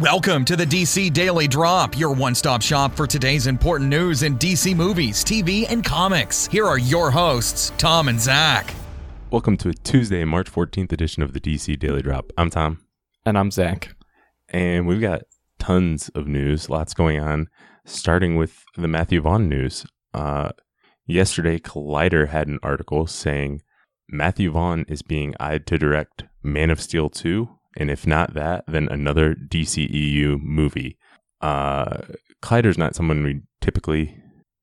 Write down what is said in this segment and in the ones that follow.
Welcome to the DC Daily Drop, your one stop shop for today's important news in DC movies, TV, and comics. Here are your hosts, Tom and Zach. Welcome to a Tuesday, March 14th edition of the DC Daily Drop. I'm Tom. And I'm Zach. And we've got tons of news, lots going on, starting with the Matthew Vaughn news. Uh, yesterday, Collider had an article saying Matthew Vaughn is being eyed to direct Man of Steel 2 and if not that, then another DCEU movie. Uh, Collider's not someone we typically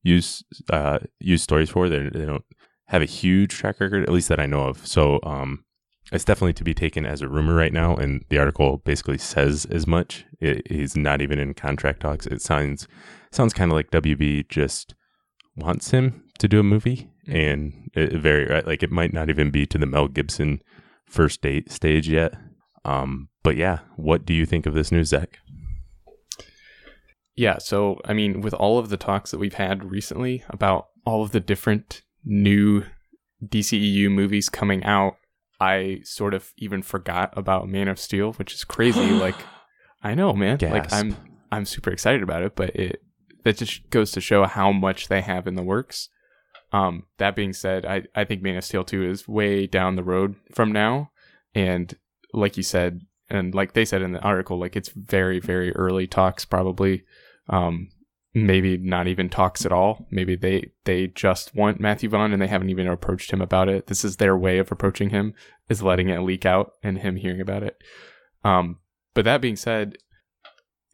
use uh, use stories for. They, they don't have a huge track record, at least that I know of. So um, it's definitely to be taken as a rumor right now, and the article basically says as much. It, he's not even in contract talks. It sounds sounds kind of like WB just wants him to do a movie, mm-hmm. and it, very like it might not even be to the Mel Gibson first date stage yet. Um, but yeah, what do you think of this news, Zach? Yeah, so I mean, with all of the talks that we've had recently about all of the different new DCEU movies coming out, I sort of even forgot about Man of Steel, which is crazy. like, I know, man. Gasp. Like, I'm I'm super excited about it, but it that just goes to show how much they have in the works. Um, that being said, I I think Man of Steel two is way down the road from now, and like you said, and like they said in the article, like it's very, very early talks, probably. Um, maybe not even talks at all. Maybe they they just want Matthew Vaughn and they haven't even approached him about it. This is their way of approaching him, is letting it leak out and him hearing about it. Um, but that being said,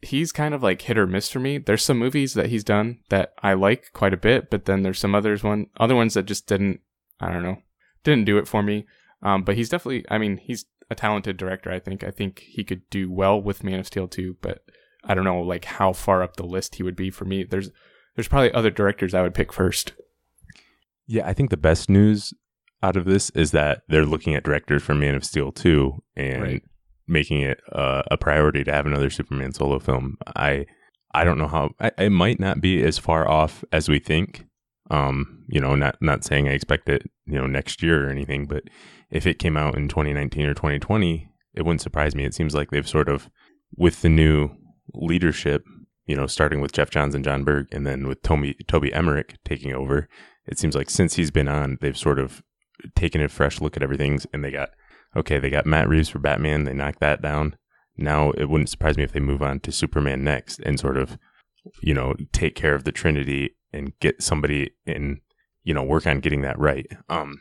he's kind of like hit or miss for me. There's some movies that he's done that I like quite a bit, but then there's some others one other ones that just didn't I don't know didn't do it for me. Um, but he's definitely I mean he's a talented director. I think. I think he could do well with Man of Steel too, but I don't know like how far up the list he would be for me. There's there's probably other directors I would pick first. Yeah, I think the best news out of this is that they're looking at directors for Man of Steel 2 and right. making it uh, a priority to have another Superman solo film. I I don't know how I, it might not be as far off as we think. Um, you know, not not saying I expect it, you know, next year or anything, but if it came out in 2019 or 2020, it wouldn't surprise me. It seems like they've sort of, with the new leadership, you know, starting with Geoff Johns and Jon Berg, and then with Toby Toby Emmerich taking over, it seems like since he's been on, they've sort of taken a fresh look at everything, and they got okay, they got Matt Reeves for Batman, they knocked that down. Now it wouldn't surprise me if they move on to Superman next and sort of, you know, take care of the Trinity and get somebody in, you know, work on getting that right. Um,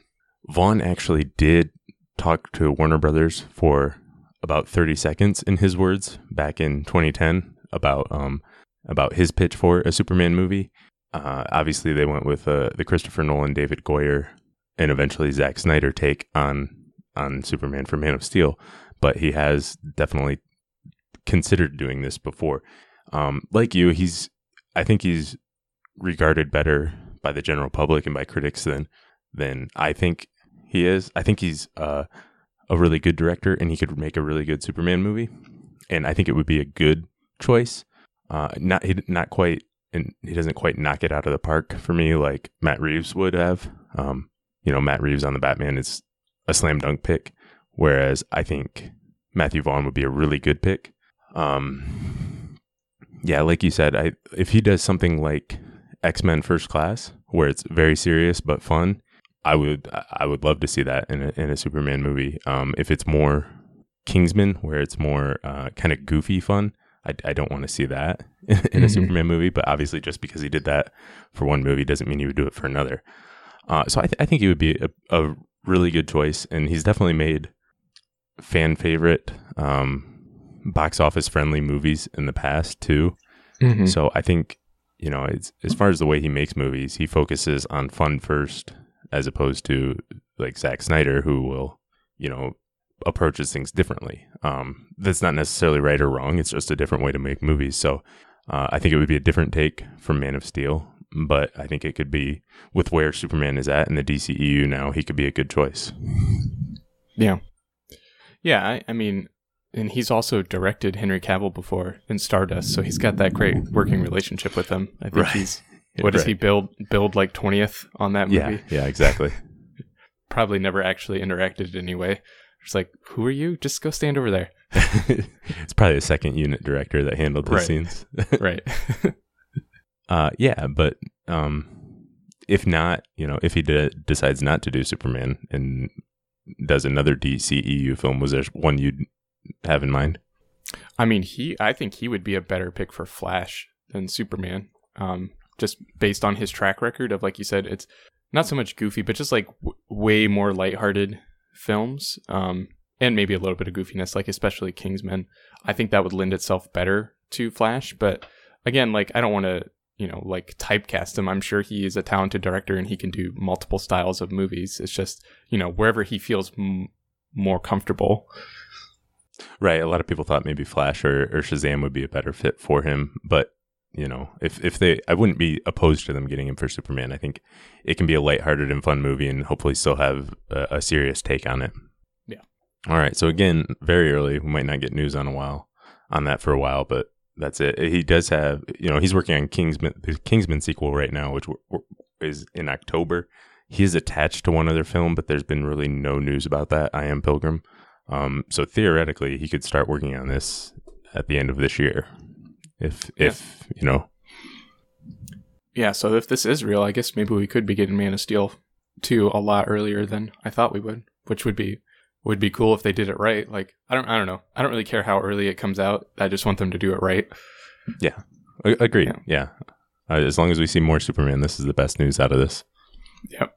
Vaughn actually did talk to Warner Brothers for about 30 seconds in his words back in 2010 about um about his pitch for a Superman movie. Uh, obviously, they went with uh, the Christopher Nolan, David Goyer, and eventually Zack Snyder take on on Superman for Man of Steel. But he has definitely considered doing this before. Um, like you, he's I think he's regarded better by the general public and by critics than than I think he is. I think he's uh, a really good director, and he could make a really good Superman movie. And I think it would be a good choice. Uh, not he not quite, and he doesn't quite knock it out of the park for me like Matt Reeves would have. Um, you know, Matt Reeves on the Batman is a slam dunk pick, whereas I think Matthew Vaughn would be a really good pick. Um, yeah, like you said, I if he does something like X Men First Class, where it's very serious but fun, I would I would love to see that in a, in a Superman movie. Um, if it's more Kingsman, where it's more uh, kind of goofy fun, I, I don't want to see that in, mm-hmm. a Superman movie. But obviously, just because he did that for one movie doesn't mean he would do it for another. Uh, so I, th- I think he would be a, a, really good choice, and he's definitely made fan favorite, um, box office friendly movies in the past too. Mm-hmm. So I think you know, as far as the way he makes movies, he focuses on fun first as opposed to like Zack Snyder, who will, you know, approaches things differently. Um, that's not necessarily right or wrong. It's just a different way to make movies. So uh, I think it would be a different take from Man of Steel, but I think it could be with where Superman is at in the DCEU now. He could be a good choice. Yeah, yeah. I, I mean, and he's also directed Henry Cavill before in Stardust, so he's got that great working relationship with him. I think right. he's what does he billed? Billed like twentieth on that movie? Yeah, yeah, exactly. Probably never actually interacted anyway, It's like, who are you? Just go stand over there. it's probably a second unit director that handled the Right. scenes. right. Uh, yeah, but um, if not, you know, if he de- decides not to do Superman and does another DCEU film, was there one you'd have in mind? I mean, he. I think he would be a better pick for Flash than Superman. Um, just based on his track record of, like you said, it's not so much goofy, but just like w- way more lighthearted films. Um, and maybe a little bit of goofiness, like especially Kingsman. I think that would lend itself better to Flash. But again, like I don't want to, you know, like typecast him. I'm sure he is a talented director and he can do multiple styles of movies. It's just, you know, wherever he feels m- more comfortable. Right. A lot of people thought maybe Flash or, or Shazam would be a better fit for him, but you know, if if they, I wouldn't be opposed to them getting him for Superman. I think it can be a lighthearted and fun movie, and hopefully still have a, a serious take on it. Yeah. All right. So again, very early. We might not get news on a while on that for a while, but that's it. He does have, you know, he's working on Kingsman, the Kingsman sequel right now, which w- w- is in October. He is attached to one other film, but there's been really no news about that. I am Pilgrim. Um, so theoretically, he could start working on this at the end of this year, if Yeah. if you know. Yeah, so if this is real, I guess maybe we could be getting Man of Steel 2 a lot earlier than I thought we would, which would be would be cool if they did it right. Like I don't I don't know. I don't really care how early it comes out. I just want them to do it right. A- agreed. Yeah. Yeah. Uh, as long as we see more Superman, this is the best news out of this. Yep.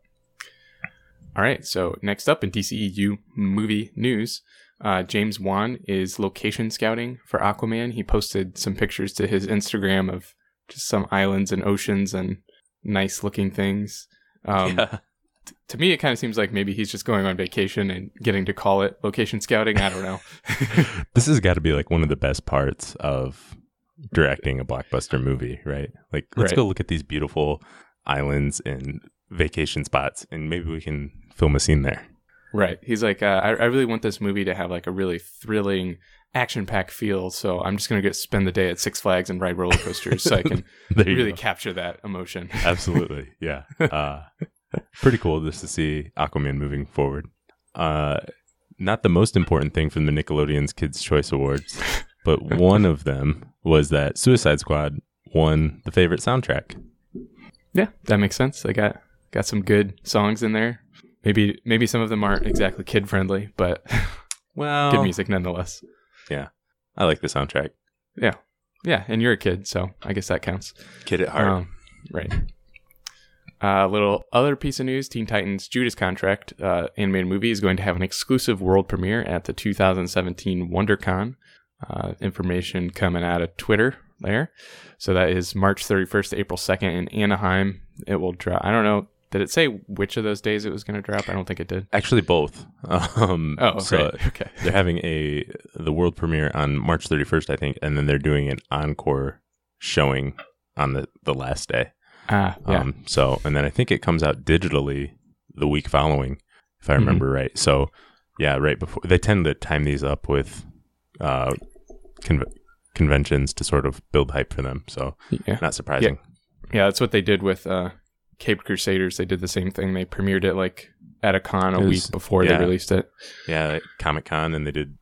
All right, so next up in DCEU movie news, uh, James Wan is location scouting for Aquaman. He posted some pictures to his Instagram of just some islands and oceans and nice looking things. Um, to me, it kind of seems like maybe he's just going on vacation and getting to call it location scouting. I don't know. this has got to be like one of the best parts of directing a blockbuster movie, right? Like, let's Right. go look at these beautiful islands and vacation spots, and maybe we can film a scene there. Right. He's like, uh, I, I really want this movie to have like a really thrilling, action packed feel. So I'm just going to get spend the day at Six Flags and ride roller coasters so I can really go. capture that emotion. Absolutely, yeah. Uh, pretty cool just to see Aquaman moving forward. Uh, not the most important thing from the Nickelodeon's Kids' Choice Awards, but one of them was that Suicide Squad won the favorite soundtrack. Yeah, that makes sense. They got got some good songs in there. Maybe maybe some of them aren't exactly kid friendly, but Well, good music nonetheless. Yeah, I like the soundtrack. Yeah, yeah, and you're a kid, so I guess that counts. Kid at heart. Um, right. A little other piece of news: Teen Titans Judas Contract uh, animated movie is going to have an exclusive world premiere at the 2017 WonderCon. Uh, information coming out of Twitter there. So that is March 31st to April 2nd in Anaheim. It will drop. I don't know. Did it say which of those days it was going to drop? I don't think it did. Actually, both. Um, Oh, so right. Okay. they're having a the world premiere on March 31st, I think, and then they're doing an encore showing on the the last day. Ah, yeah. Um, so, and then I think it comes out digitally the week following, if I Mhm. remember right. So, yeah, right before they tend to time these up with uh, con- conventions to sort of build hype for them. So, yeah. not surprising. Yeah, that's what they did with uh, Caped Crusaders. They did the same thing. They premiered it like at a con a was- week before yeah. they released it. Yeah, Comic Con, and they did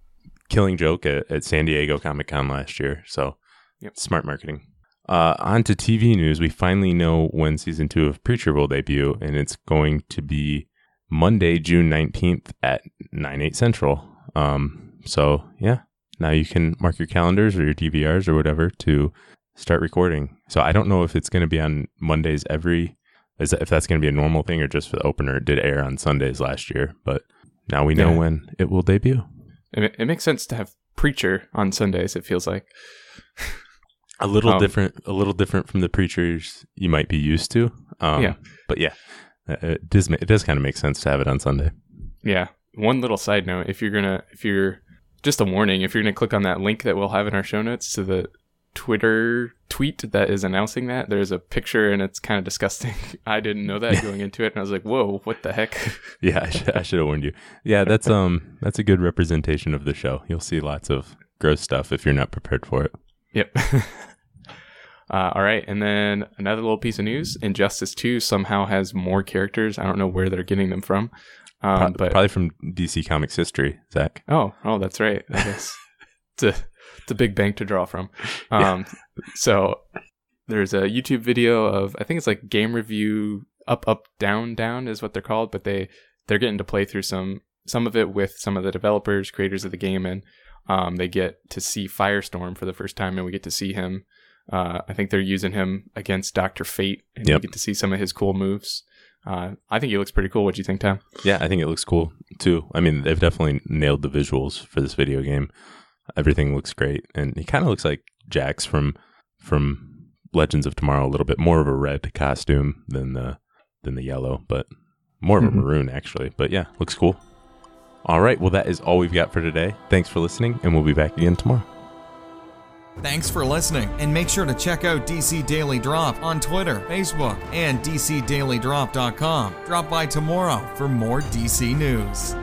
Killing Joke at, at San Diego Comic Con last year. So, Yep. smart marketing. Uh, on to TV news. We finally know when season two of Preacher will debut, and it's going to be Monday, June 19th at 9, 8 central. Um, so, yeah, now you can mark your calendars or your DVRs or whatever to start recording. So, I don't know if it's going to be on Mondays every, is that, if that's going to be a normal thing or just for the opener. It did air on Sundays last year, but now we know Yeah. when it will debut. It, it makes sense to have Preacher on Sundays. It feels like. A little Um, different, a little different from the preachers you might be used to. Um, Yeah. but yeah, uh, it does. It does kind of make sense to have it on Sunday. Yeah. One little side note: if you're gonna, if you're just a warning, if you're gonna click on that link that we'll have in our show notes to the Twitter tweet that is announcing that, there's a picture and it's kind of disgusting. I didn't know that going into it, and I was like, "Whoa, what the heck?" Yeah, I, should, I should have warned you. Yeah, that's um, that's a good representation of the show. You'll see lots of gross stuff if you're not prepared for it. Yep. uh, all right, and then another little piece of news: Injustice Two somehow has more characters. I don't know where they're getting them from. Um, Pro- but probably from DC Comics history, Zach. oh, oh, that's right. I guess it's a it's a big bank to draw from. Um, so there's a YouTube video of I think it's like game review up up down down is what they're called, but they they're getting to play through some some of it with some of the developers, creators of the game, and um, they get to see Firestorm for the first time, and we get to see him. Uh, I think they're using him against Doctor Fate, and Yep. we get to see some of his cool moves. Uh, I think he looks pretty cool. What do you think, Tom? Yeah, I think it looks cool too. I mean, they've definitely nailed the visuals for this video game. Everything looks great, and he kind of looks like Jax from from Legends of Tomorrow. A little bit more of a red costume than the than the yellow, but more of a mm-hmm. maroon actually. But yeah, looks cool. All right, well that is all we've got for today. Thanks for listening, and we'll be back again tomorrow. Thanks for listening, and make sure to check out DC Daily Drop on Twitter, Facebook, and DCDailyDrop.com. Drop by tomorrow for more DC news.